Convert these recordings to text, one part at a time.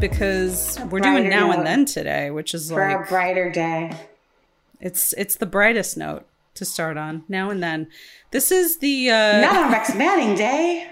because we're doing now note. and then today, which is For like a brighter day. it's it's the brightest note to start on now and then. This is the uh, Not on Rex Manning Day.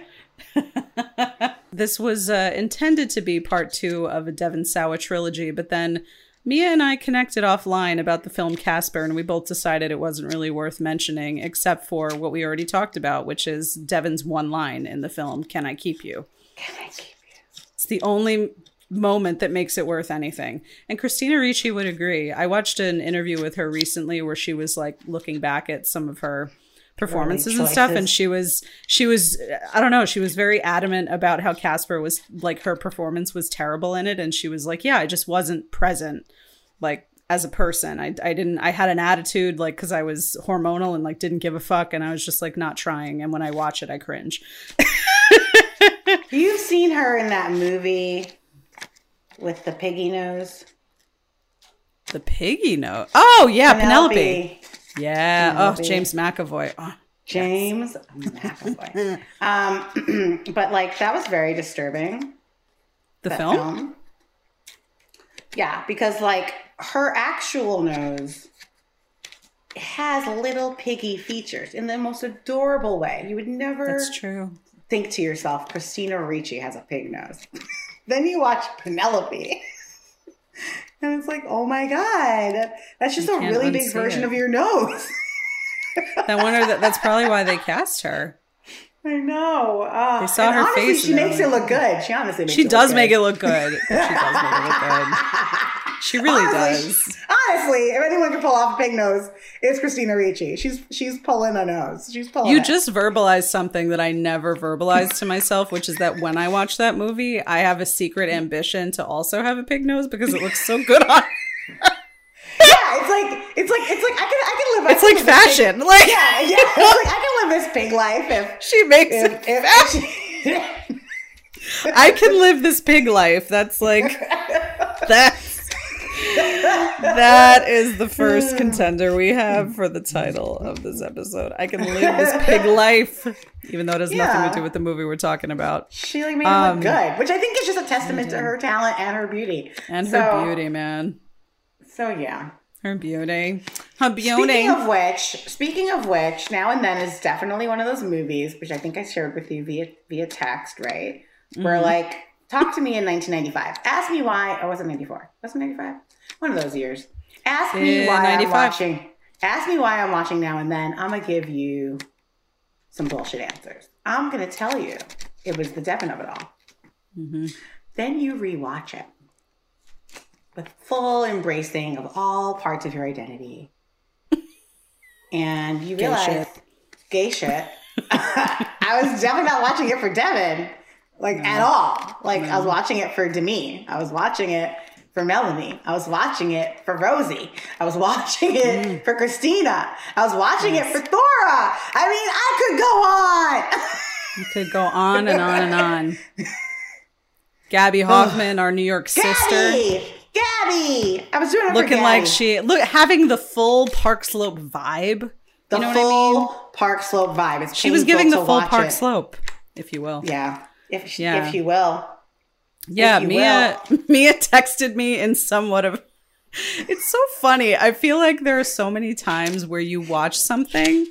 this was uh, intended to be part two of a Devon Sawa trilogy, but then Mia and I connected offline about the film Casper, and we both decided it wasn't really worth mentioning, except for what we already talked about, which is Devon's one line in the film, "Can I keep you?" Can I keep you? It's the only moment that makes it worth anything. And Christina Ricci would agree. I watched an interview with her recently where she was like looking back at some of her performances and stuff and she was she was I don't know, she was very adamant about how Casper was like her performance was terrible in it and she was like, "Yeah, I just wasn't present like as a person. I I didn't I had an attitude like cuz I was hormonal and like didn't give a fuck and I was just like not trying and when I watch it I cringe." You've seen her in that movie with the piggy nose. The piggy nose. Oh yeah, Penelope. Penelope. Yeah. Penelope. Oh, James McAvoy. Oh, James McAvoy. um, but like that was very disturbing. the film? film. Yeah, because like her actual nose has little piggy features in the most adorable way. You would never That's true. think to yourself, Christina Ricci has a pig nose. then you watch Penelope. And it's like, oh my God, that's just You a really big version it. of your nose. I wonder that that's probably why they cast her. I know. Oh, They saw her honestly, face She makes it look good. She honestly makes it look good. She does make it look good. She does make it look good. She really honestly, does. Honestly, if anyone can pull off a pig nose, it's Christina Ricci. She's she's pulling a nose. She's pulling. You it. just verbalized something that I never verbalized to myself, which is that when I watch that movie, I have a secret ambition to also have a pig nose because it looks so good on. yeah. It's like it's like it's like I can I can live. It's can like live this pig- fashion. Like Yeah, yeah. It's like I can live this pig life if she makes if, it. if, I can live this pig life. That's like that's that is the first contender we have for the title of this episode. I can live this pig life, even though it has nothing to do with the movie we're talking about she like made it Um, look good, which I think is just a testament to her talent and her beauty and So- her beauty, man. So yeah. Her beauty, her beauty. Speaking of which, speaking of which, now and then is definitely one of those movies, which I think I shared with you via via text, right? Where Mm-hmm. like, talk to me in 1995. Ask me why. Oh, wasn't 94? Was it 95? One of those years. Ask me why 95. I'm watching. Ask me why I'm watching now and then. I'm gonna give you some bullshit answers. I'm gonna tell you it was the Devon of it all. Mm-hmm. Then you rewatch it with full embracing of all parts of your identity. And you Gay realize shit. gay shit. I was definitely not watching it for Devon, like at all. Like I was watching it for Demi. I was watching it for Melanie. I was watching it for Rosie. I was watching it Mm. for Christina. I was watching it for Thora. I mean, I could go on. You could go on and on and on. Gaby Hoffmann, our New York sister, Gaby, Gaby. I was doing it looking like she look having the full Park Slope vibe. the you know full what I mean? Park Slope vibe. It's She was giving the full Park it. Slope, if you will. Yeah, if Yeah. if you will. Yeah, if you Mia Mia texted me in somewhat of It's so funny. I feel like there are so many times where you watch something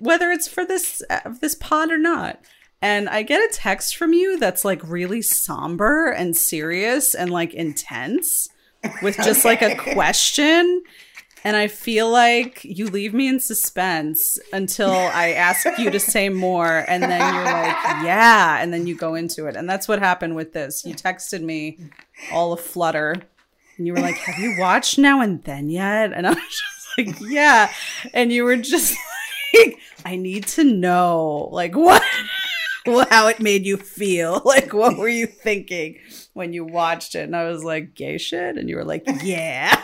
whether it's for this this pod or not. And I get a text from you that's like really somber and serious and like intense with just like a question and I feel like you leave me in suspense until I ask you to say more. And then you're like, yeah. And then you go into it. And that's what happened with this. You texted me all aflutter. And you were like, have you watched Now and Then yet? And I was just like, yeah. And you were just like, I need to know, like, what? well, how it made you feel. Like, what were you thinking when you watched it? And I was like, gay shit? And you were like, yeah.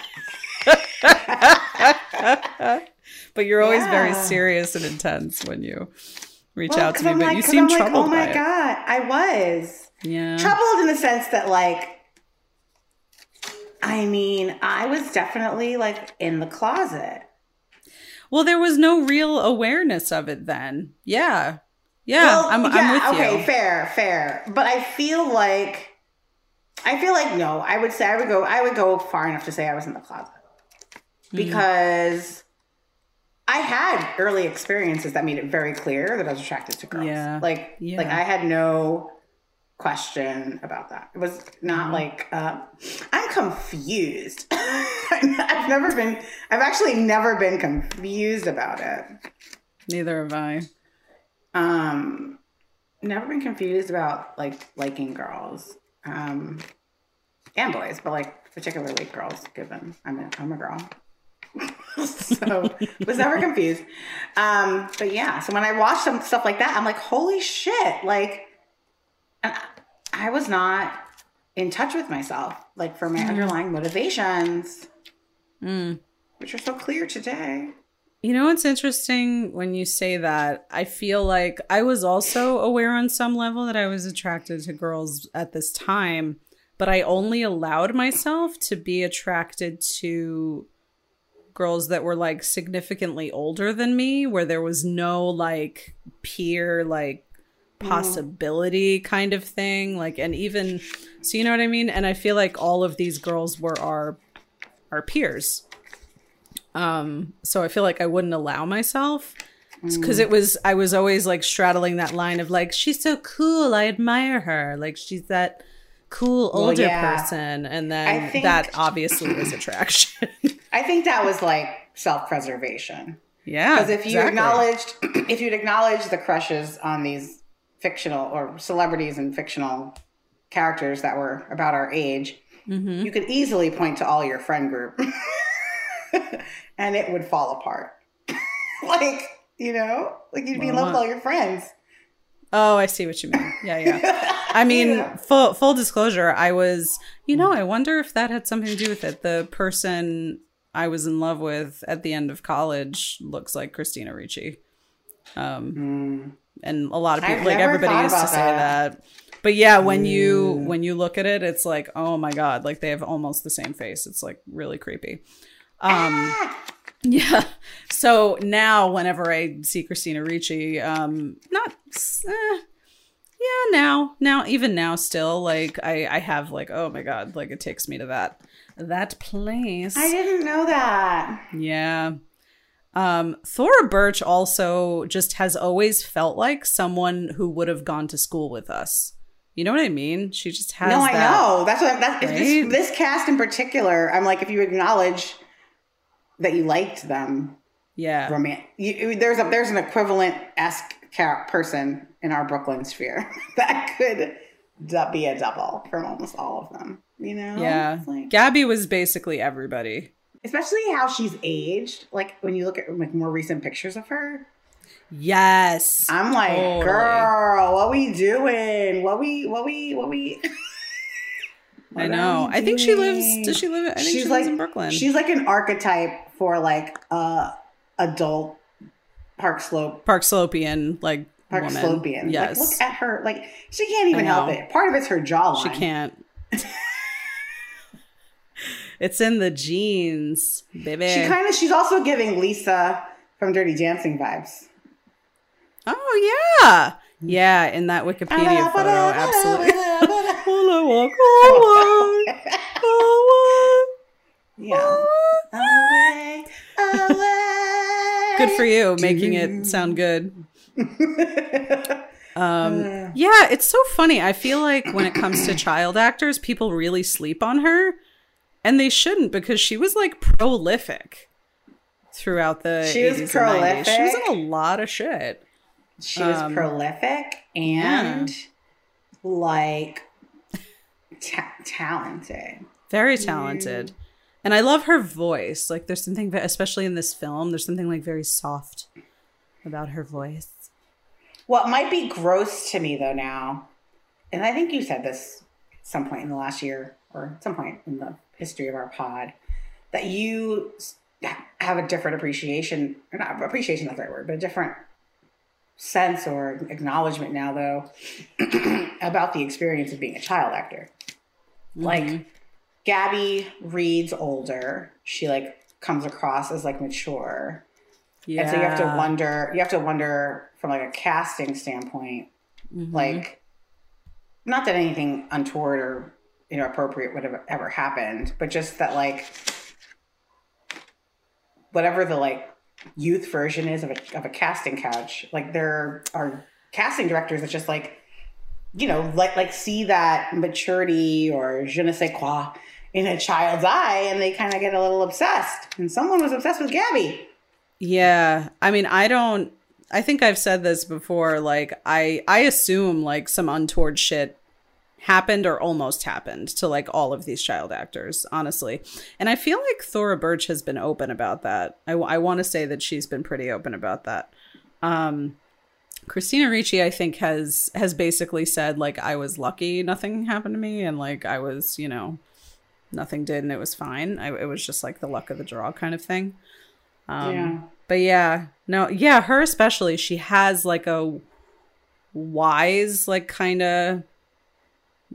But you're always very serious and intense when you reach Well, out to me. I'm But like- you seem I'm like, troubled oh by my it. god, I was Yeah. troubled in the sense that like, I mean, I was definitely like in the closet. Well, there was no real awareness of it then. Yeah. Yeah, Well, I'm, yeah, I'm with okay, you. Okay, fair, fair. But I feel like I feel like no. I would say I would go. I would go far enough to say I was in the closet Hmm. because I had early experiences that made it very clear that I was attracted to girls. Yeah. like Yeah. like I had no question about that. It was not Mhm. like uh, I'm confused. I've never been. I've actually never been confused about it. Neither have I. Um, never been confused about like liking girls, um, and boys, but like particularly girls. Given I'm a I'm a girl, so was never confused. Um, but yeah, so when I watch some stuff like that, I'm like, holy shit! Like, I- was not in touch with myself, like for my underlying motivations, Mm. which are so clear today. You know what's interesting when you say that? I feel like I was also aware on some level that I was attracted to girls at this time, but I only allowed myself to be attracted to girls that were like significantly older than me, where there was no like peer, like possibility kind of thing. Like, and even, so you know what I mean? And I feel like all of these girls were our, our peers. Um, so I feel like I wouldn't allow myself because it was I was always like straddling that line of like she's so cool, I admire her, like she's that cool Well, older yeah. person, and then think- that obviously was attraction. I think that was like self preservation. yeah, Because if you exactly. acknowledged, if you'd acknowledge the crushes on these fictional or celebrities and fictional characters that were about our age, Mhm. you could easily point to all your friend group, and it would fall apart. like you know, like you'd be in love with all your friends. Oh, I see what you mean. Yeah, yeah. I mean, Yeah. full full disclosure, I was, you know, I wonder if that had something to do with it. The person I was in love with at the end of college looks like Christina Ricci. Um, Mm. and a lot of I've people, like everybody used to say that. that. But yeah, when you Mm. when you look at it, it's like, oh my god, like they have almost the same face. It's like really creepy. Um, Ah! yeah. So now, whenever I see Christina Ricci, um, not, eh, yeah, now, now, even now, still, like I, I have like, oh my god, like it takes me to that, that place. I didn't know that. Yeah. Um, Thora Birch also just has always felt like someone who would have gone to school with us. You know what I mean? She just has. no, I that- know. That's what that's if Right? this, this cast in particular. I'm like, if you acknowledge that you liked them, Yeah. roman You, there's a there's an equivalent esque person in our Brooklyn sphere that could be a double from almost all of them. You know? Yeah. Like- Gaby was basically everybody. especially how she's aged. Like when you look at like more recent pictures of her, Yes. I'm like, Totally. girl, what we doing? What we what we what we? I know. I think she lives. Does she live? I think she's she like lives in Brooklyn. She's like an archetype for like uh adult Park Slope Park Slopian, like Park woman. Slopian. Yes. Like, look at her. Like she can't even help it. Part of it's her jawline. she can't. it's in the jeans, baby. She kind of. She's also giving Lisa from Dirty Dancing vibes. oh yeah, yeah. In that Wikipedia photo, absolutely. All I walk, all I yeah. Away, away. Good for you, making it sound good. Um, yeah, it's so funny. I feel like when it comes to child actors, people really sleep on her, and they shouldn't because she was like prolific throughout the. She was 80s and 90s. She was in a lot of shit. She was Um, prolific and like ta- talented. Very talented. And I love her voice. Like there's something especially in this film, there's something like very soft about her voice. What might be gross to me though now, and I think you said this at some point in the last year or some point in the history of our pod, that you have a different appreciation, or not appreciation, not the right word, but a different sense or acknowledgement now though about the experience of being a child actor. Like Gaby reads older. She like comes across as like mature. Yeah. And so you have to wonder, you have to wonder from like a casting standpoint, Mhm. like, not that anything untoward or inappropriate would have ever happened, but just that like, whatever the like youth version is of a, of a casting couch, like there are casting directors that just like, you know, like like see that maturity or je ne sais quoi in a child's eye, and they kind of get a little obsessed. And someone was obsessed with Gaby. Yeah. I mean, I don't I think I've said this before like I I assume like some untoward shit happened or almost happened to like all of these child actors, honestly. And I feel like Thora Birch has been open about that. I, I want to say that she's been pretty open about that. Um Christina Ricci, I think, has has basically said like I was lucky, nothing happened to me, and like I was, you know, nothing did, and it was fine. I, it was just like the luck of the draw kind of thing. Um, Yeah. But yeah, no, yeah, her especially. She has like a wise, like kind of.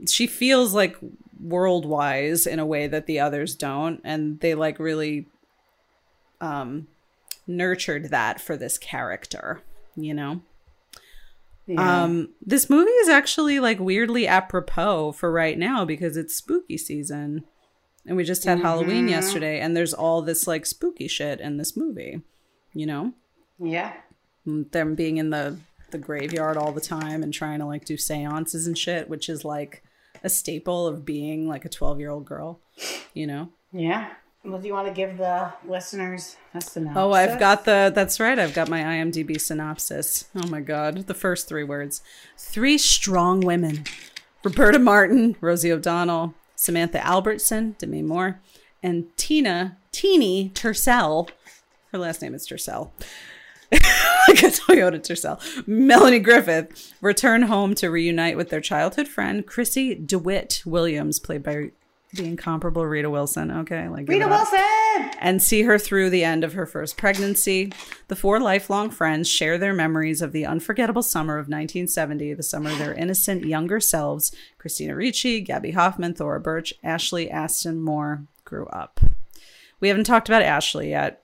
She feels like world wise in a way that the others don't, and they like really um nurtured that for this character, you know. Yeah. Um, this movie is actually like weirdly apropos for right now because it's spooky season. And we just had Halloween Mhm. yesterday, and there's all this like spooky shit in this movie, you know? yeah. Them being in the the graveyard all the time and trying to like do seances and shit, which is like a staple of being like a 12 year old girl, you know? Yeah. Well, do you want to give the listeners a synopsis? Oh, I've got the. That's right. I've got my IMDb synopsis. Oh my god, the first three words: three strong women: Roberta Martin, Rosie O'Donnell, Samantha Albertson, Demi Moore, and Tina Teeny Tercel. Her last name is Tercel. like a Toyota Tercel. Melanie Griffith return home to reunite with their childhood friend Chrissy DeWitt Williams, played by the incomparable Rita Wilson. Okay, like Rita Wilson. and see her through the end of her first pregnancy. The four lifelong friends share their memories of the unforgettable summer of 1970, the summer their innocent younger selves, Christina Ricci, Gaby Hoffmann, Thora Birch, Ashleigh Aston Moore, grew up. We haven't talked about Ashleigh yet.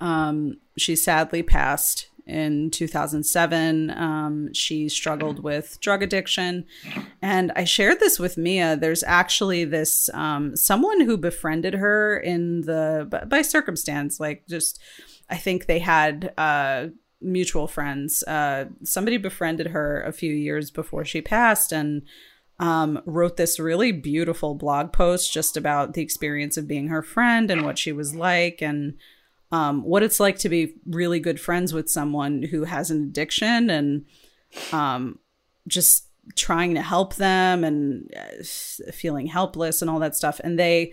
Um, she sadly passed in 2007. Um, she struggled with drug addiction. And I shared this with Mia. There's actually this um, someone who befriended her in the by- circumstance, like just I think they had uh, mutual friends. Uh, somebody befriended her a few years before she passed, and um, wrote this really beautiful blog post just about the experience of being her friend and what she was like and um, what it's like to be really good friends with someone who has an addiction and um, just trying to help them and uh, feeling helpless and all that stuff. And they,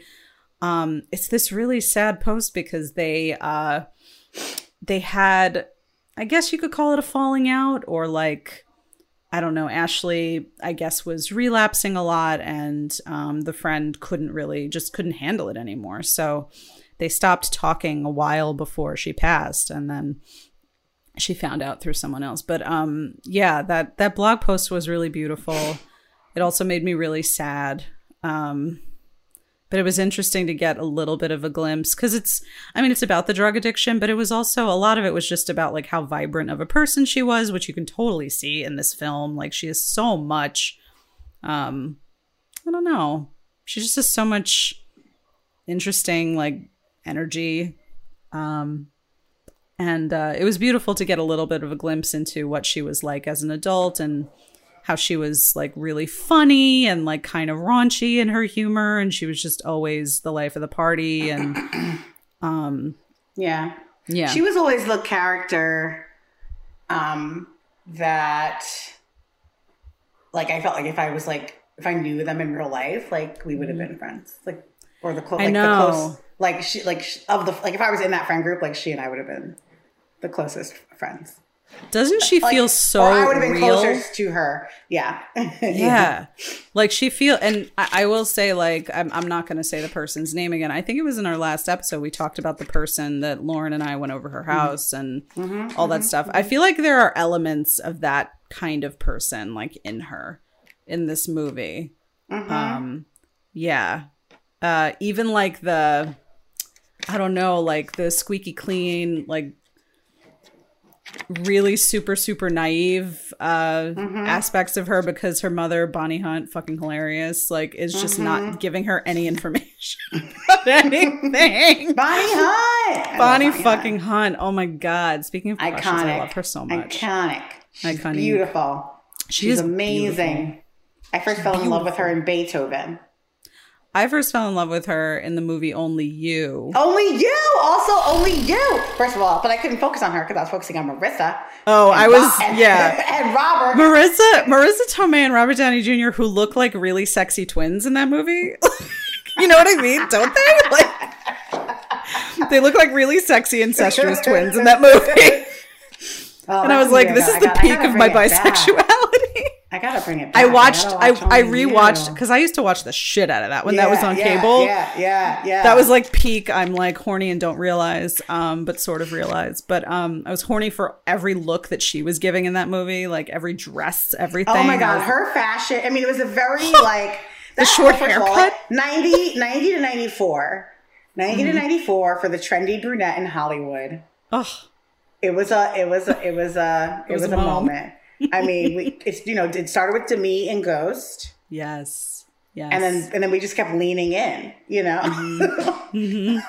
um, it's this really sad post because they, uh, they had, I guess you could call it a falling out or like, I don't know. Ashleigh, I guess, was relapsing a lot, and um, the friend couldn't really, just couldn't handle it anymore. So they stopped talking a while before she passed, and then she found out through someone else. But um, yeah, that that blog post was really beautiful. It also made me really sad. Um, but it was interesting to get a little bit of a glimpse because it's i mean it's about the drug addiction but it was also a lot of it was just about like how vibrant of a person she was which you can totally see in this film like she has so much um i don't know she just has so much interesting like energy um and uh, it was beautiful to get a little bit of a glimpse into what she was like as an adult and how she was like really funny and like kind of raunchy in her humor and she was just always the life of the party and um Yeah. yeah She was always the character um, that, like, I felt like if I was like, if I knew them in real life, like, we would have been friends. Like, or the, clo- like, the close, like, she, like, of the, like, if I was in that friend group, like, she and I would have been the closest friends. doesn't she Like, feel so or I would have been real? closer to her. Yeah. yeah. Like she feel and I, I will say like i'm, I'm not going to say the person's name again. I think it was in our last episode we talked about the person that lauren and i went over her mm-hmm. house and mm-hmm, all that mm-hmm, stuff. I feel like there are elements of that kind of person like in her in this movie. Um yeah uh even like the i don't know like the squeaky clean like really super super naive uh Mm-hmm. aspects of her because her mother Bonnie Hunt fucking hilarious like is just Mm-hmm. not giving her any information about anything. Bonnie Hunt. Bonnie Hunt. fucking Hunt. Oh my god. Speaking of iconic. I love her so much. Iconic. She's Iconic. beautiful. She She's is amazing. beautiful. I first fell in love with her in Beethoven. I first fell in love with her in the movie Only You. Only you. Also, only you. First of all, but I couldn't focus on her because I was focusing on Marisa. Oh, I was and- yeah. and Robert. Marisa Marisa Tomei and Robert Downey Jr. who look like really sexy twins in that movie. you know what I mean? Don't they? Like they look like really sexy incestuous twins in that movie. Oh, And I was like, this is the gotta- peak of my bring it back. bisexuality. I gotta bring it back. I watched I watch I Only rewatched because I used to watch the shit out of that when that was on yeah, cable. Yeah, yeah, yeah. That was like peak. I'm like horny and don't realize, um, but sort of realize. But um, I was horny for every look that she was giving in that movie, like every dress, everything. Oh my god, was- her fashion. I mean, it was a very like The short first all, haircut? 90, 90 to 94. 90 Mm-hmm. to 94 for the trendy brunette in Hollywood. Ugh. It was a it was a, it was a it, was was, a a moment. I mean, we it's you know, it started with Demi and Ghost. Yes. Yes. And then and then we just kept leaning in, you know. Mm-hmm. Mm-hmm.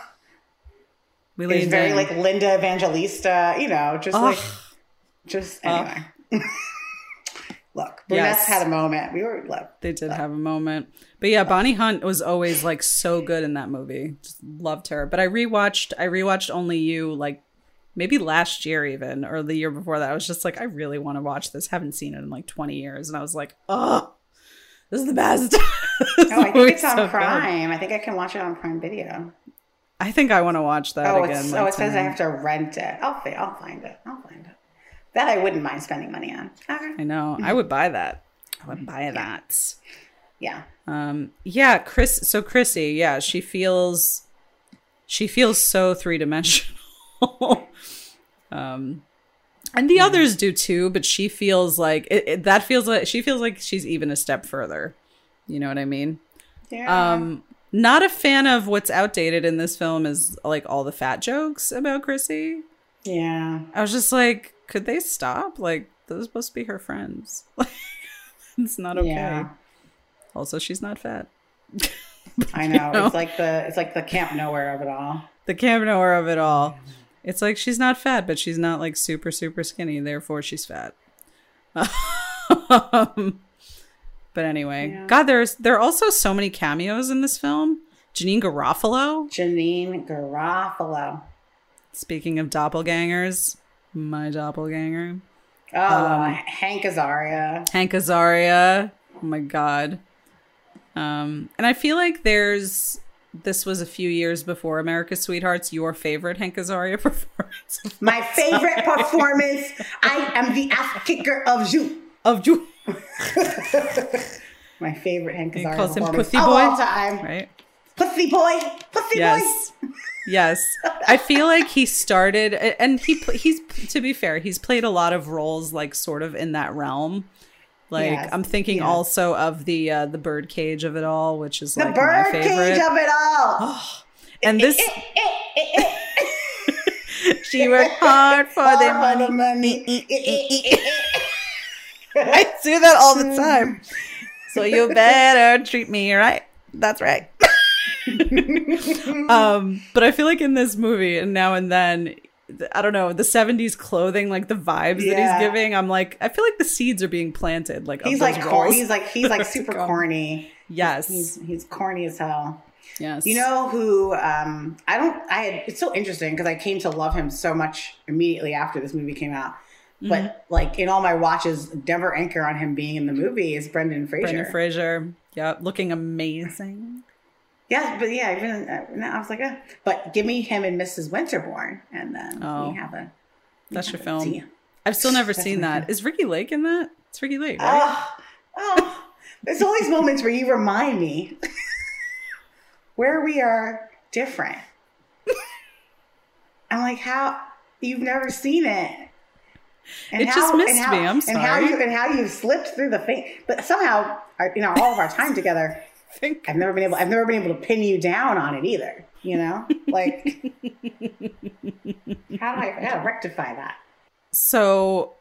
we it was leaned very in. like Linda Evangelista, you know, just like just anyway. Look, brunettes Yes. had a moment. We were look. they did have a moment. But yeah, Bonnie Hunt was always like so good in that movie. Just loved her. But I rewatched I rewatched Only You like maybe last year even or the year before that. I was just like, I really want to watch this. Haven't seen it in like 20 years. And I was like, oh, this is the best. Oh, I think it's on so good. Prime. I think I can watch it on Prime Video. I think I want to watch that Oh, again. it's, like, oh, it says I have to rent it. I'll fi- I'll find it. I'll find it. That I wouldn't mind spending money on. Okay. I know. I would buy that. I would buy that. Yeah. Um, yeah, Chris. So Chrissy, yeah, she feels, she feels so three dimensional. um, and the others do too, but she feels like it, it- that feels like she feels like she's even a step further. You know what I mean? Yeah. Um, not a fan of what's outdated in this film is like all the fat jokes about Chrissy. yeah. I was just like, could they stop? Like, those are supposed to be her friends. it's not okay. Yeah. Also, she's not fat. I know. know? It's like the it's like the camp nowhere of it all. the camp nowhere of it all. It's like she's not fat, but she's not like super super skinny. Therefore, she's fat. um, but anyway, Yeah. God, there's there are also so many cameos in this film. Janeane Garofalo. Janeane Garofalo. Speaking of doppelgangers, my doppelganger, Oh, Um, Hank Azaria. Hank Azaria. Oh my God. Um, and I feel like there's this was a few years before America's Sweethearts. Your favorite Hank Azaria performance My favorite performance. I am the ass kicker of you. of you, My favorite Hank He Azaria calls him Pussy Boy, all time. right? Pussy boy, pussy boy. Yes. Yes. I feel like he started and he he's to be fair, he's played a lot of roles like sort of in that realm. Like Yes, I'm thinking yes. also of the uh the bird cage of it all, which is The like my bird favorite. cage of it all. and this eh, eh, eh, she worked hard for the money. money. I do that all the time. So you better treat me right. That's right. um, but I feel like in this movie, and now and then, th- I don't know, the 70s clothing, like the vibes that he's giving, I'm like, I feel like the seeds are being planted. Like, He's like corny. He's like he's like super corny. yes. He's he's corny as hell. yes. You know who? Um, I don't. I had. It's so interesting because I came to love him so much immediately after this movie came out. Mm-hmm. But like in all my watches, never anchor on him being in the movie is Brendan Fraser. Brendan Fraser. Yeah, looking amazing. Yeah, but yeah, even uh, I was like, eh. but give me him and Mrs. Winterbourne, and then Oh. we have a. we That's have your film. tea. I've still never That's seen that. film. Is Ricki Lake in that? It's Ricki Lake, right? Oh, oh, there's all these moments where you remind me where we are different. I'm like, how you've never seen it. And It just missed how, me. I'm sorry. And how you and how you've slipped through the thing, but somehow, you know, all of our time together, think I've never been able. I've never been able to pin you down on it either. You know, like how do I, gotta rectify that? So,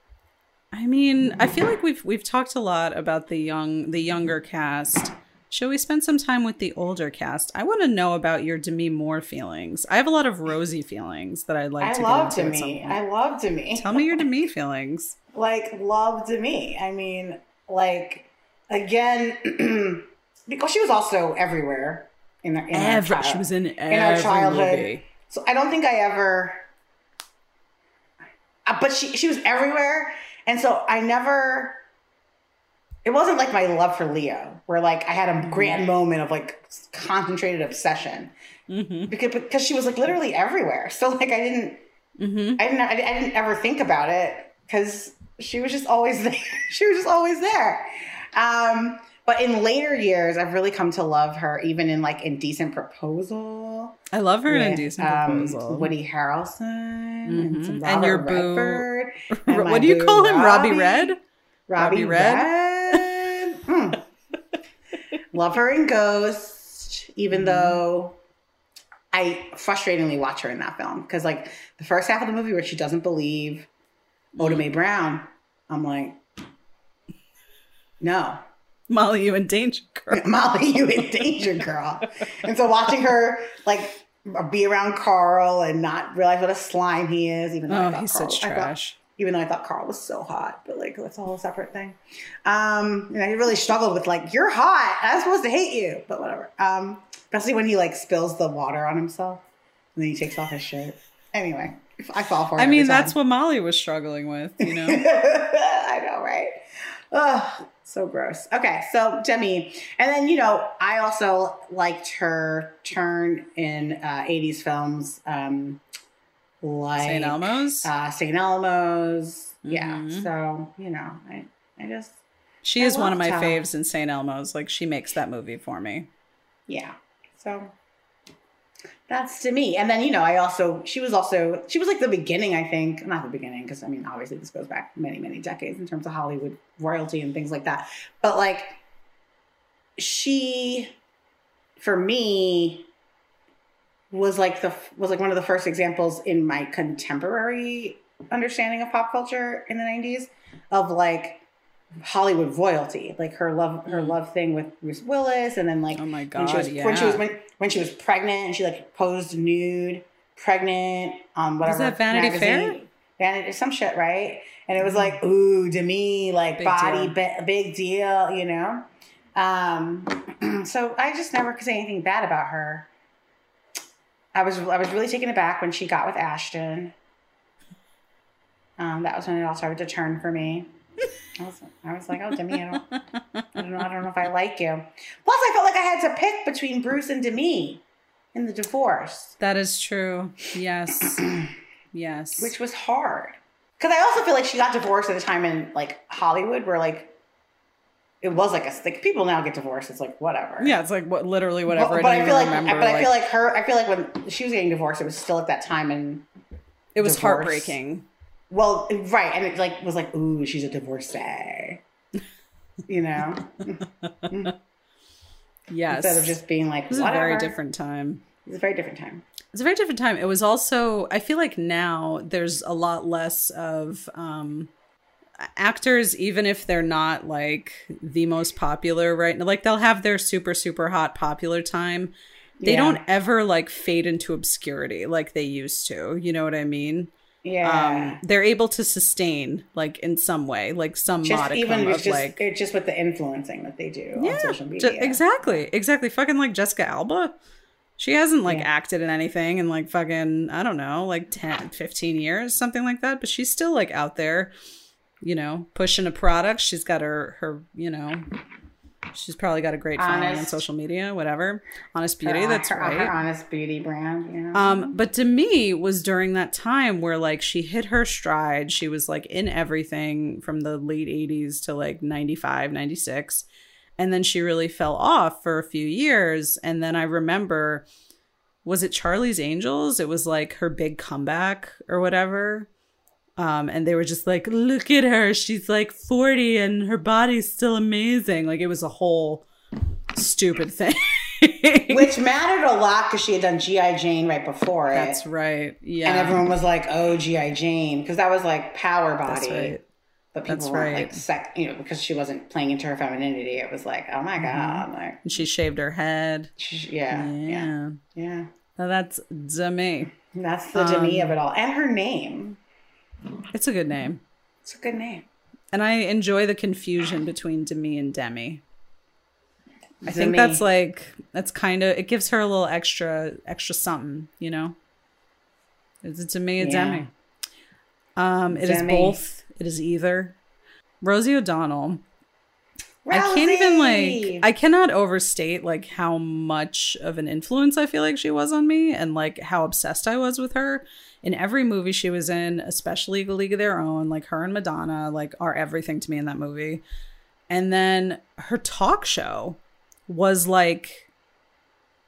I mean, I feel like we've we've talked a lot about the young the younger cast. Shall we spend some time with the older cast? I want to know about your Demi Moore feelings. I have a lot of Rosie feelings that I'd like I to love get into at some Demi. I love Demi. Tell me your Demi feelings. like love Demi. I mean, like again, because she was also everywhere in, our- in our Every, child- she was in in our childhood. movie. So I don't think I ever. Uh, but she she was everywhere, and so I never. It wasn't like my love for Leo, where like I had a grand moment of like concentrated obsession hmm because because she was like literally everywhere. So like I didn't hmm I didn't I, didn't ever think about it because she was just always there. she was just always there. Um, but in later years, I've really come to love her, even in like Indecent Proposal. I love her in with, Indecent um, Woody. Woody Harrelson and, Mhm. some And Robert your boo- Redford, and what do you boo call him? Robbie Robbie- Red? Robbie, Robbie Red? Red. Hmm. Love her in Ghost, even Mhm. though I frustratingly watch her in that film because, like, the first half of the movie where she doesn't believe Oda Mae Brown, I'm like, no, Molly, you in danger, girl. Molly, you in danger, girl. and so watching her like be around Carl and not realize what a slime he is, even though I Oh, thought he's Carl, such I thought- trash. even though I thought Carl was so hot, but like that's a whole separate thing. Um, and I really struggled with like, you're hot. I'm supposed to hate you, but whatever. Um, especially when he like spills the water on himself and then he takes off his shirt. Anyway, I fall for it. I mean, that's what Molly was struggling with, you know? I know, right? Ugh, so gross. Okay, so Demi, and then you know, I also liked her turn in uh, '80s films, um, like St. Elmo's? uh, St. Elmo's. Yeah. Mhm. So, you know, I, I just, she I is one of my faves in St. Elmo's. Like, she makes that movie for me. yeah. So that's to me. And then, you know, I also, she was also, she was like the beginning, I think, not the beginning, because I mean, obviously this goes back many, many decades in terms of Hollywood royalty and things like that. But like, she, for me, was like the was like one of the first examples in my contemporary understanding of pop culture in the 90s of like Hollywood royalty, like her love her Mm. love thing with Bruce Willis, and then like Oh my god, when she was yeah. when she was when, when she was pregnant and she like posed nude, pregnant on whatever Was that Vanity Fair? magazine. Vanity some shit, right? And it was like, ooh, to me, like Big body, deal. bi- big deal, you know. Um, so I just never could say anything bad about her. I was I was really taken aback when she got with Ashton. Um, that was when it all started to turn for me. I was, I was like, oh, Demi, I don't, I don't know, I don't know if I like you. Plus, I felt like I had to pick between Bruce and Demi in the divorce, that is true. Yes. yes. which was hard. Because I also feel like she got divorced at a time in like Hollywood where like it was like a like people now get divorced. It's like whatever. yeah, it's like what literally whatever. But, but I feel like, remember. but I feel like her. I feel like when she was getting divorced, it was still at that time and it was divorce. heartbreaking. Well, right, and it like was like, ooh, she's a divorcee. You know, Yes. instead of just being like, it was a very different time. It's a very different time. It's a very different time. It was also, I feel like now there's a lot less of um, actors, even if they're not like the most popular right now. Like they'll have their super, super hot popular time. They Yeah. don't ever like fade into obscurity like they used to. You know what I mean? Yeah, Um, they're able to sustain like in some way, like some just modicum even of just like just with the influencing that they do yeah, on social ju- media. exactly, exactly. Fucking like Jessica Alba. She hasn't like Yeah. acted in anything in like fucking, I don't know, like 10, 15 years, something like that. But she's still like out there, you know, pushing a product. She's got her, her, you know, she's probably got a great following on social media, whatever. Honest Beauty, Her- that's her, right. Her honest beauty brand. Know? Um, but to me was during that time where like she hit her stride. She was like in everything from the late 80s to like 95, 96. And then she really fell off for a few years. And then I remember, was it Charlie's Angels? It was like her big comeback or whatever. Um, and they were just like, look at her. She's like 40 and her body's still amazing. Like it was a whole stupid thing. which mattered a lot because she had done GI Jane right before it. That's right. Yeah. And everyone was like, "Oh, GI Jane," because that was like power body. That's right. But people That's were right. like, sec- you know, because she wasn't playing into her femininity. It was like, oh my god, like, And she shaved her head. sh- yeah, yeah, Yeah. yeah. Now that's Demi. That's the Um, Demi of it all, and her name. It's a good name. It's a good name. And I enjoy the confusion between Demi and Demi. I think that's like that's kind of it gives her a little extra extra something, you know. Is it Demi or Yeah. Demi? Um, it is Demi. both. It is either. Rosie O'Donnell. I can't even like I cannot overstate like how much of an influence I feel like she was on me and like how obsessed I was with her in every movie she was in, especially The League of Their Own, like her and Madonna like are everything to me in that movie. And then her talk show was like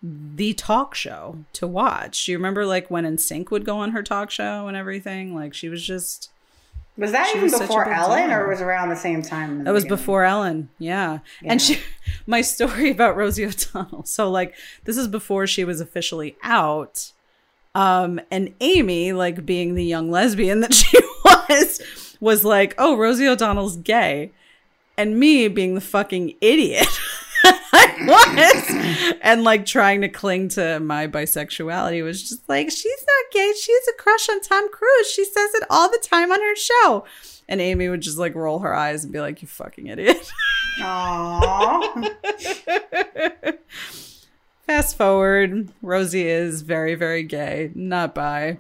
the talk show to watch. Do you remember like when NSYNC would go on her talk show and everything? Like she was just was that she even was before Ellen, or was around the same time? That was beginning? before Ellen, yeah. And she, my story about Rosie O'Donnell. So like, this is before she was officially out. Um, and Amy, like being the young lesbian that she was, was like, "Oh, Rosie O'Donnell's gay," and me being the fucking idiot I was, and like trying to cling to my bisexuality was just like, "She's not gay. She has a crush on Tom Cruise. She says it all the time on her show." And Amy would just like roll her eyes and be like, "You fucking idiot." Aww. Fast forward, Rosie is very, very gay, not bi,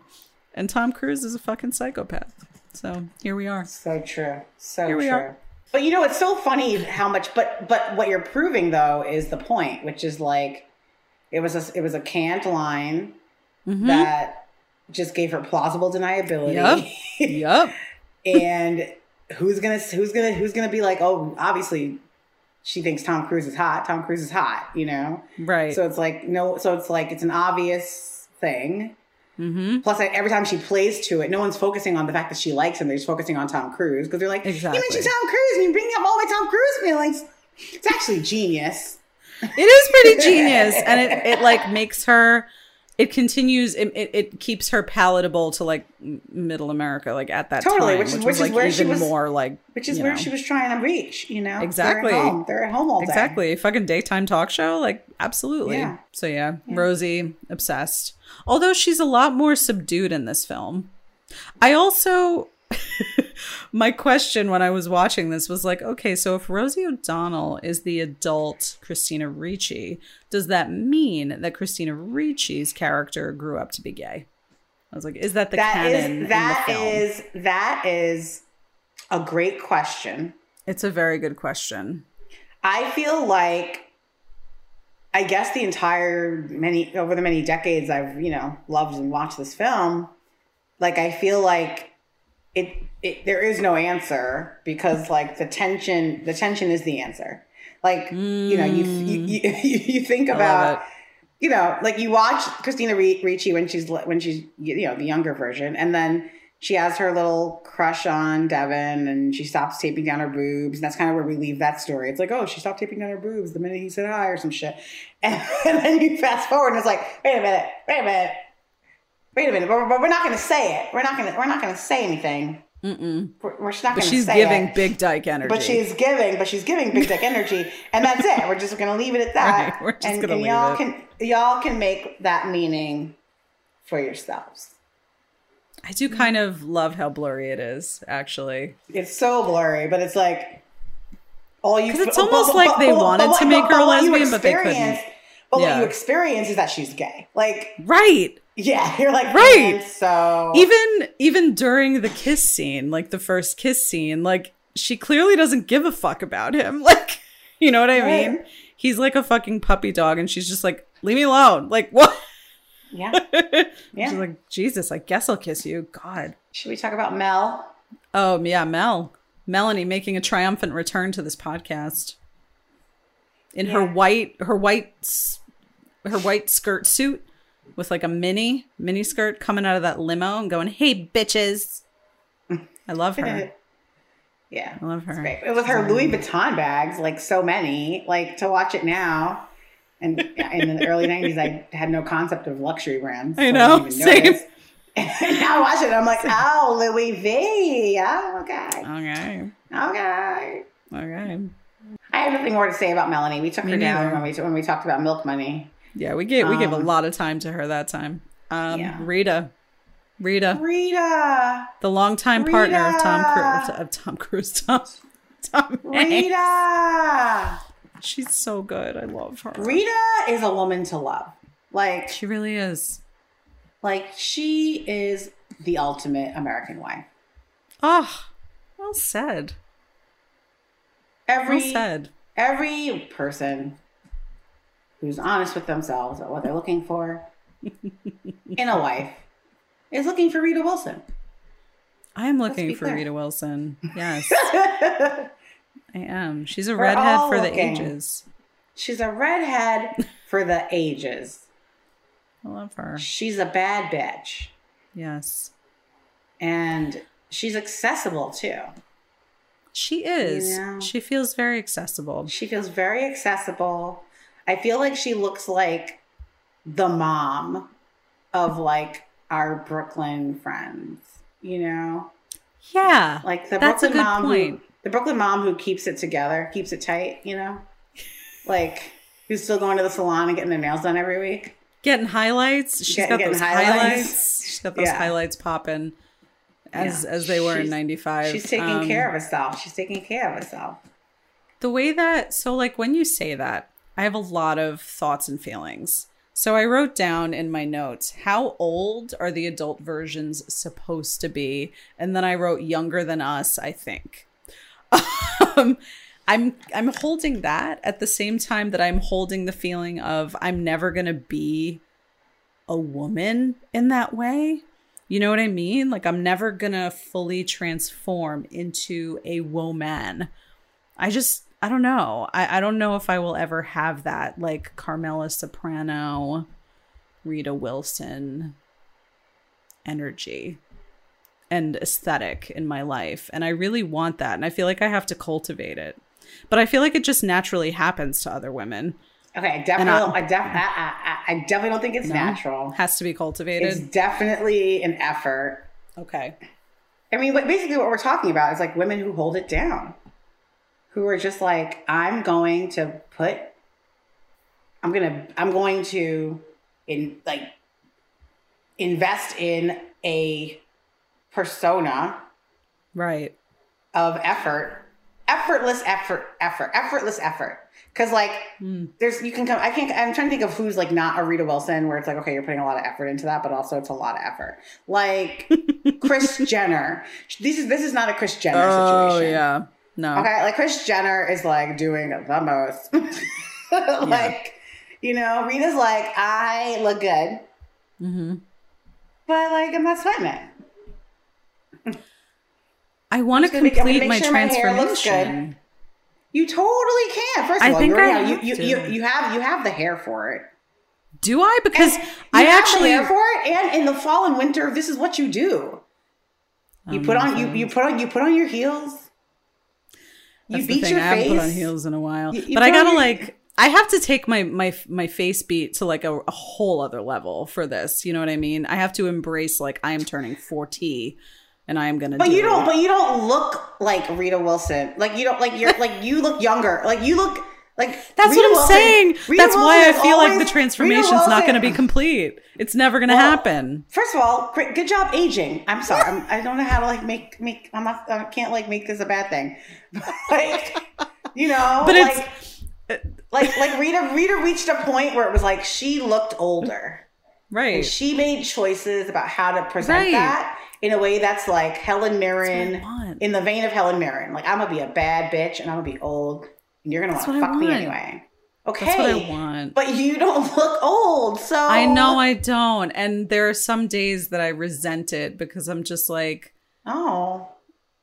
and Tom Cruise is a fucking psychopath. So here we are. so true. So Here we true. are. But you know, it's so funny how much. But but what you're proving though is the point, which is like, it was a it was a canned line Mhm. that just gave her plausible deniability. Yep. Yup. and who's gonna who's gonna who's gonna be like, oh, obviously, she thinks Tom Cruise is hot. Tom Cruise is hot, you know. Right. So it's like no. So it's like it's an obvious thing. mm-hmm. Plus, every time she plays to it, no one's focusing on the fact that she likes him. They're just focusing on Tom Cruise because they're like, Exactly. you mentioned Tom Cruise and you bring up all my Tom Cruise feelings. It's actually genius. It is pretty genius, and it it like makes her. It continues. It, it, it keeps her palatable to like middle America, like at that Totally, time, which is- was which is like where she was- more like Which is where know. she was trying to reach, you know? Exactly. They're at home, They're at home all day. Exactly. Fucking daytime talk show. Like, absolutely. Yeah. So, yeah, Rosie, obsessed. Although she's a lot more subdued in this film. I also, my question when I was watching this was like, okay, so if Rosie O'Donnell is the adult Christina Ricci, does that mean that Christina Ricci's character grew up to be gay? I was like, is that the That canon is that in the film? is that is a great question. It's a very good question. I feel like I guess the entire many over the many decades I've, you know, loved and watched this film, like I feel like it, it there is no answer because like the tension the tension is the answer. Like, you know, you you, you, you think about you know, like you watch Christina Ricci when she's when she's you know the younger version, and then she has her little crush on Devon, and she stops taping down her boobs, and that's kind of where we leave that story. It's like, oh, she stopped taping down her boobs the minute he said hi or some shit, and, and then you fast forward, and it's like, wait a minute, wait a minute, wait a minute, but, but we're not going to say it. We're not going to we're not going to say anything. Mm-mm. We're, we're not But going to she's giving it. big dyke energy. But she's giving, but she's giving big dick energy, and that's it. We're just gonna leave it at that. Right, we're just gonna leave y'all it. can y'all can make that meaning for yourselves. I do kind of love how blurry it is, actually. It's so blurry, but it's like all you. 'Cause it's almost like they wanted to make her lesbian, but they couldn't. But Yeah. what you experience is that she's gay. Like, Right. Yeah, you're like, Right. so Even even during the kiss scene, like the first kiss scene, like she clearly doesn't give a fuck about him. Like, you know what I Right. mean? He's like a fucking puppy dog and she's just like, "Leave me alone." Like, what? yeah, She's yeah. like, "Jesus, I guess I'll kiss you." God. Should we talk about Mel? Oh, yeah, Mel. Melanie making a triumphant return to this podcast. In her white her white her white skirt suit with like a mini mini skirt coming out of that limo and going, "Hey bitches." I love her. yeah, I love her. Great. With her Louis Vuitton bags, like so many, like to watch it now And in the early '90s, I had no concept of luxury brands. I know, even same. And now I watch it, I'm like, oh, Louis V. Oh, okay, Okay. okay. Okay. I have nothing more to say about Melanie. We took Me her down when we when we talked about milk money. Yeah, we gave we gave a Um, lot of time to her that time. Um, Yeah. Rita, Rita, Rita, the longtime partner of Tom Cruise, of Tom Cruise, Tom, Tom Hanks. Rita. She's so good. I love her. Rita is a woman to love. Like, She really is. like she is the ultimate American wife. Oh, well said. Every Well said. every person who's honest with themselves or what they're looking for in a wife is looking for Rita Wilson. I am looking for clear. Rita Wilson. Yes, I am. She's a We're redhead for the ages. She's a redhead for the ages. I love her. She's a bad bitch. Yes, And she's accessible too. she is. Yeah. She feels very accessible. She feels very accessible. I feel like she looks like the mom of like our Brooklyn friends, you know? Yeah, Like the That's Brooklyn mom who the Brooklyn mom who keeps it together, keeps it tight, you know? Like who's still going to the salon and getting their nails done every week. getting highlights. She's Get- got getting those highlights. highlights. She's got those Yeah. highlights popping as Yeah. as they were in '95. She's taking Um, care of herself. She's taking care of herself. the way that so like when you say that i have a lot of thoughts and feelings. So i wrote down in my notes how old are the adult versions supposed to be? And then i wrote younger than us i think. Um, i'm i'm holding that at the same time that i'm holding the feeling of i'm never going to be a woman in that way. You know what i mean? Like i'm never going to fully transform into a woman. I just I don't know. I, I don't know if I will ever have that like Carmela Soprano, Rita Wilson energy and aesthetic in my life. And I really want that. And I feel like I have to cultivate it. But I feel like it just naturally happens to other women. Okay, definitely. I- I, def- I, I, I definitely don't think it's No? natural. Has to be cultivated. It's definitely an effort. okay. I mean, basically, what we're talking about is like women who hold it down, who are just like, I'm going to put, I'm gonna, I'm going to, in like, invest in a persona Right. of effort, effortless effort, effort, effortless effort. Because like, Hmm. there's you can come. I can't. I'm trying to think of who's like not a Rita Wilson, where it's like, okay, you're putting a lot of effort into that, but also it's a lot of effort. Like Kris Jenner. This is this is not a Kris Jenner situation. Oh situation. yeah. No. Okay, like Kris Jenner is like doing the most. like, you know, Rita's like, I look good, hmm but like I'm not sweating it. I want to complete make my sure my hair looks good. transformation. You totally can. First of I all, think I have, you, you, you, you have you have the hair for it. Do I? Because And I you have actually the hair for it, and in the fall and winter, this is what you do. You put on you you put on you put on your heels. You That's beat thing. your I haven't face. put on heels in a while, You- you but I gotta your- like. I have to take my my my face beat to like a, a whole other level for this. You know what I mean? I have to embrace like I am turning forty, and I am gonna. But do you don't. it. But you don't look like Rita Wilson. Like you don't. Like you're. like you look younger. Like you look. Like That's Rita what I'm Wilson- saying. Rita That's why I feel like the transformation's not going to be complete. It's never going to Well, happen. First of all, great, good job aging. I'm sorry. I'm, I don't know how to like make make. I'm not. I can't like make this a bad thing. like you know. But like, it's like like Rita. Rita reached a point where it was like she looked older. And right. she made choices about how to present Right. that in a way that's like Helen Mirren, That's what I want. in the vein of Helen Mirren. Like I'm gonna be a bad bitch and I'm gonna be old, and you're gonna want to fuck me anyway. Okay, That's what I want. but you don't look old, so I know I don't, and there are some days that I resent it because I'm just like Oh,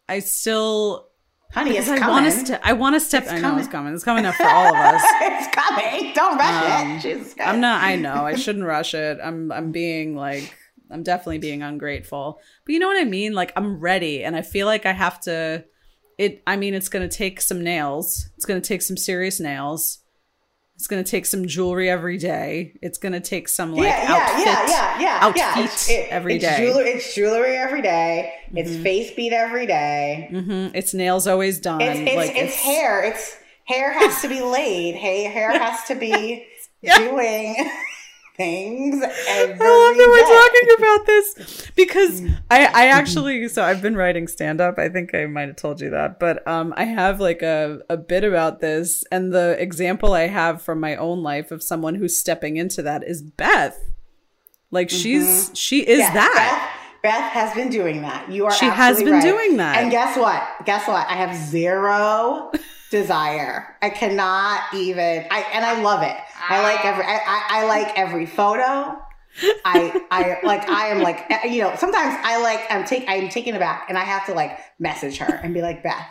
I still honey, it's I coming. want to step. I want to step. It's I know coming. it's coming. It's coming up for all of us. it's coming. Don't rush Um, it. Jesus Christ. I'm not. I know. I shouldn't rush it. I'm. I'm being like. I'm definitely being ungrateful. But you know what I mean? Like I'm ready, and I feel like I have to. It. I mean, it's going to take some nails. It's going to take some serious nails. It's gonna take some jewelry every day. It's gonna take some like yeah, yeah, outfit, yeah, yeah, yeah, outfit yeah. It's, it- every it's day. Jewelry, it's jewelry every day. It's face beat every day. Mhm. Its nails always done. It's it's, like it's hair. It's hair has to be laid. Hey, hair has to be doing things. Every I love that we're talking about this because I, I actually so I've been writing stand up. I think I might have told you that, but um, I have like a, a bit about this, and the example I have from my own life of someone who's stepping into that is Beth. Like she's she is Yeah, that. Beth, Beth has been doing that. You are. She has been right. doing that. And guess what? Guess what? I have zero desire. I cannot even. I and I love it. I like every. I, I, I like every photo. I I like I am like you know sometimes I like I'm take I'm taken aback and I have to like message her and be like Beth,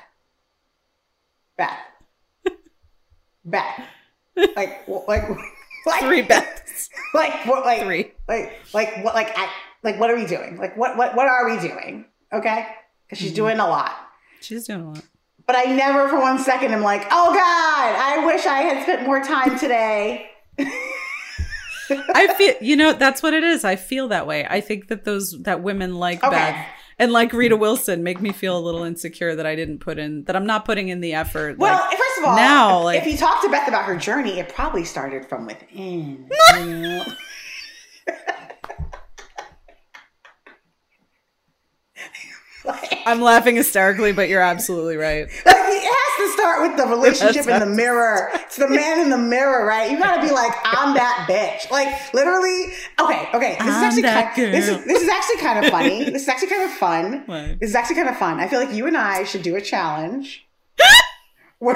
Beth, Beth, like like like Three Beths. like what like Three. like like what like I like what are we doing like what what what are we doing okay because she's mm-hmm. doing a lot She's doing a lot. But I never for one second am like oh god I wish I had spent more time today I feel you know that's what it is. I feel that way. I think that those that women like Okay. Beth and like Rita Wilson make me feel a little insecure that I didn't put in that I'm not putting in the effort. well like, first of all now, if, like- if you talk to Beth about her journey it probably started from within you know? like, I'm laughing hysterically, but you're absolutely right. Like, it has to start with the relationship in the mirror. It's the man in the mirror, right? You gotta be like, I'm that bitch. Like literally. Okay, okay. This is I'm actually that kind, this is this is actually kind of funny. This is actually kind of fun. What? This is actually kind of fun. I feel like you and I should do a challenge. Where,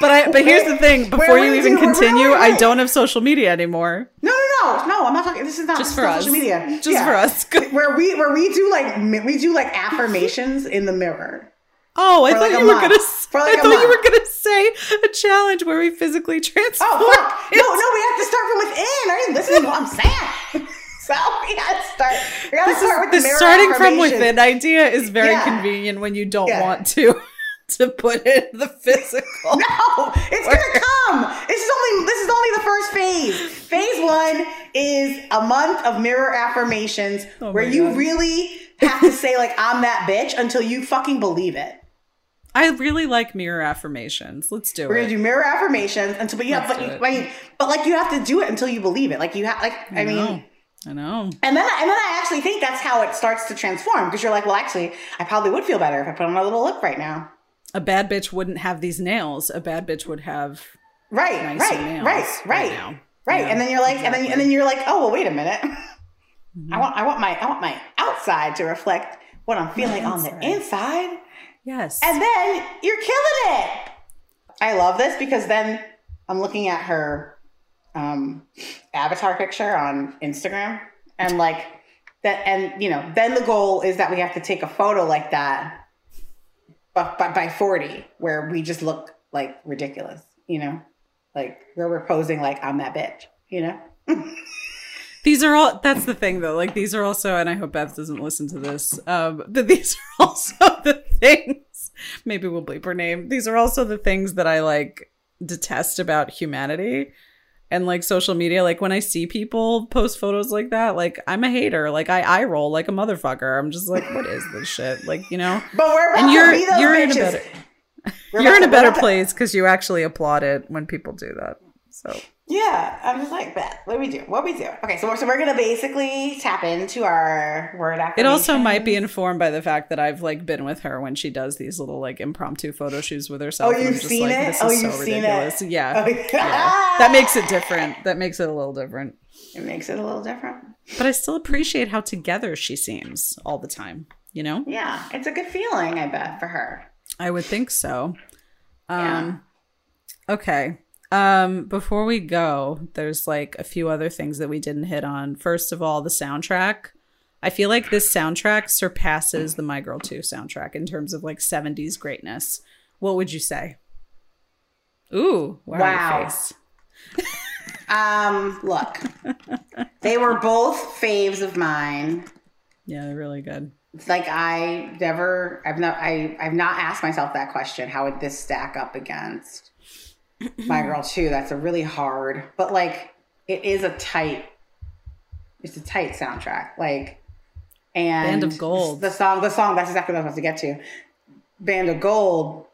But I but here's the thing, Where before you even do- continue, I don't have social media anymore. no, no, no. I'm not talking. This is not Just for us. social media. Just Yeah. for us. Where we where we do like we do like affirmations in the mirror. Oh, I thought like you were month. gonna. like I thought you were gonna say a challenge where we physically transform. Oh fuck! No, no, we have to start from within. Are you listening to what I'm saying? so we gotta start. We gotta This start is, with the the mirror starting from within idea is very Yeah. convenient when you don't Yeah. want to to put in the physical. No, it's gonna come. This is only this is only the first phase. Phase one is a month of mirror affirmations Oh where you God. really have to say like I'm that bitch until you fucking believe it. I really like mirror affirmations. Let's do it. We're gonna do mirror affirmations until but you have Let's but, do you, like, but like you have to do it until you believe it. Like you have like I mean know. I know. And then, and then I actually think that's how it starts to transform because you're like, well, actually, I probably would feel better if I put on a little lip right now. A bad bitch wouldn't have these nails. A bad bitch would have. Right, right, nails right, right right, now. right. And then you're like, and then and then you're like, oh, well, wait a minute. Mm-hmm. I want, I want my, I want my outside to reflect what I'm feeling on the inside. inside, Yes. and then you're killing it. I love this because then I'm looking at her um, avatar picture on Instagram, and like that, and you know, then the goal is that we have to take a photo like that, but by, by 40, where we just look like ridiculous, you know, like where we're posing like I'm that bitch, you know. these are all. That's the thing, though. Like these are also, and I hope Beth doesn't listen to this. Um, but these are also the things. Maybe we'll bleep her name. These are also the things that I like detest about humanity and like social media. Like when I see people post photos like that, like I'm a hater. Like I eye roll like a motherfucker. I'm just like, what is this shit? Like you know. But we're about And you're to be those you're in a bitches. better We're you're in a better place because you actually applaud it when people do that. So Yeah, I'm just like that. What do we do? What do we do? Okay, so we're, so we're gonna basically tap into our word It also might be informed by the fact that I've like been with her when she does these little like impromptu photo shoots with herself. Oh, you've just seen like, it? Oh, you've so seen it? ridiculous. Yeah. Oh, yeah. That makes it different. That makes it a little different. It makes it a little different. But I still appreciate how together she seems all the time. You know? Yeah, it's a good feeling, I bet, for her. I would think so. Yeah. Um okay. Um before we go, there's like a few other things that we didn't hit on. First of all, the soundtrack. I feel like this soundtrack surpasses the My Girl 2 soundtrack in terms of like 70s greatness. What would you say? Ooh, wow. Wow. Um, look, they were both faves of mine. Yeah, they're really good. It's like I never, I've not, I, I've not asked myself that question. How would this stack up against? My Girl too. That's a really hard, but like it is a tight. It's a tight soundtrack. Like and Band of Gold. The song. The song. That's exactly what I was about to get to. Band of Gold.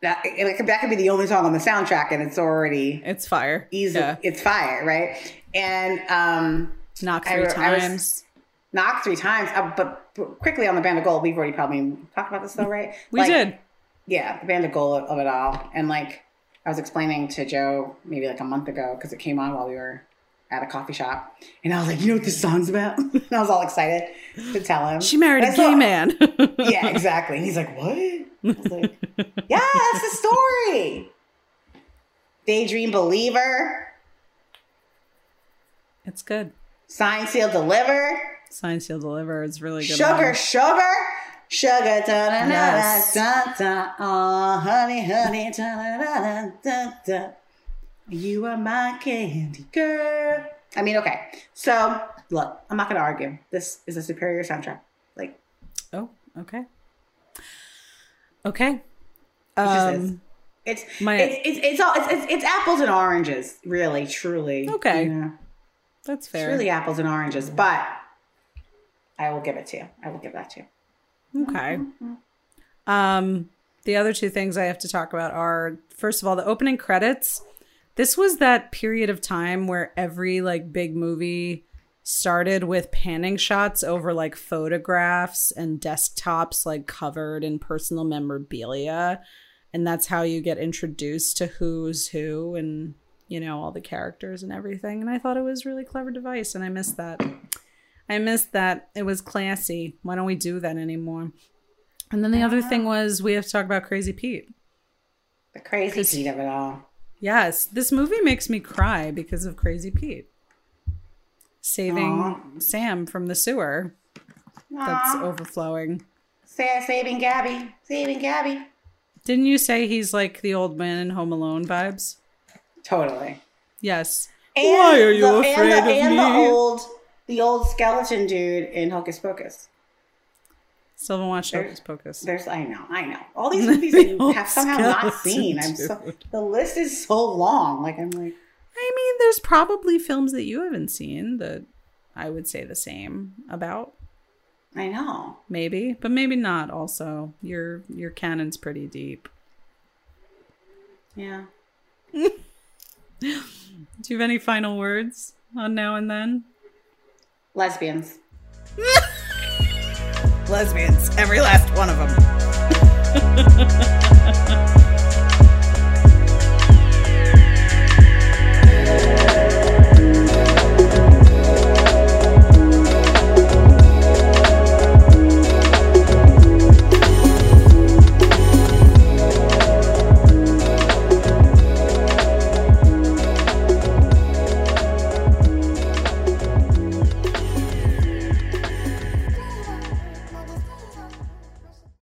That it could, that could be the only song on the soundtrack, and it's already It's fire. easy. Yeah. It's fire, right? And um, Knock I three I times. knocked three times. Uh, but, but quickly on the Band of Gold, we've already probably talked about this though, right? we Like, did. Yeah, the band of goal of, of it all. And like I was explaining to Joe maybe like a month ago because it came on while we were at a coffee shop, and I was like, "You know what this song's about?" and I was all excited to tell him. She married a gay man. Yeah, exactly. And he's like, "What?" I was like, "Yeah, that's the story." Daydream Believer, It's good. Sign Seal Deliver, Sign Seal Deliver is really good. Sugar one. Sugar, Sugar da da da da da oh honey honey da da da da da. You are my candy girl. I mean, okay. So look, I'm not gonna argue. This is a superior soundtrack. Like Oh, okay. Okay. Um, it's my- it's, it's it's all it's, it's it's apples and oranges, really, truly. Okay. You know? that's It's fair. really apples and oranges, but I will give it to you. I will give that to you. Okay. Um, the other two things I have to talk about are first of all the opening credits. This was that period of time where every like big movie started with panning shots over like photographs and desktops like covered in personal memorabilia and that's how you get introduced to who's who and you know all the characters and everything and I thought it was a really clever device and I missed that. I missed that. It was classy. Why don't we do that anymore? And then the other thing ah. was we have to talk about Crazy Pete. The crazy seed of it all. Yes, this movie makes me cry because of Crazy Pete saving Aw. Sam from the sewer that's overflowing. Sa- saving Gaby. Saving Gaby. Didn't you say he's like the old man in Home Alone vibes? Totally. Yes. And Why are you the, afraid and the, of and me? the old the old skeleton dude in Hocus Pocus. Still haven't watched There- Hocus Pocus. There's I know, I know. All these movies that you have somehow not seen. I'm so the list is so long. Like I'm like, I mean, there's probably films that you haven't seen that I would say the same about. I know. Maybe, but maybe not also. Your your canon's pretty deep. Yeah. Do you have any final words on now and then? Lesbians. Lesbians, every last one of them.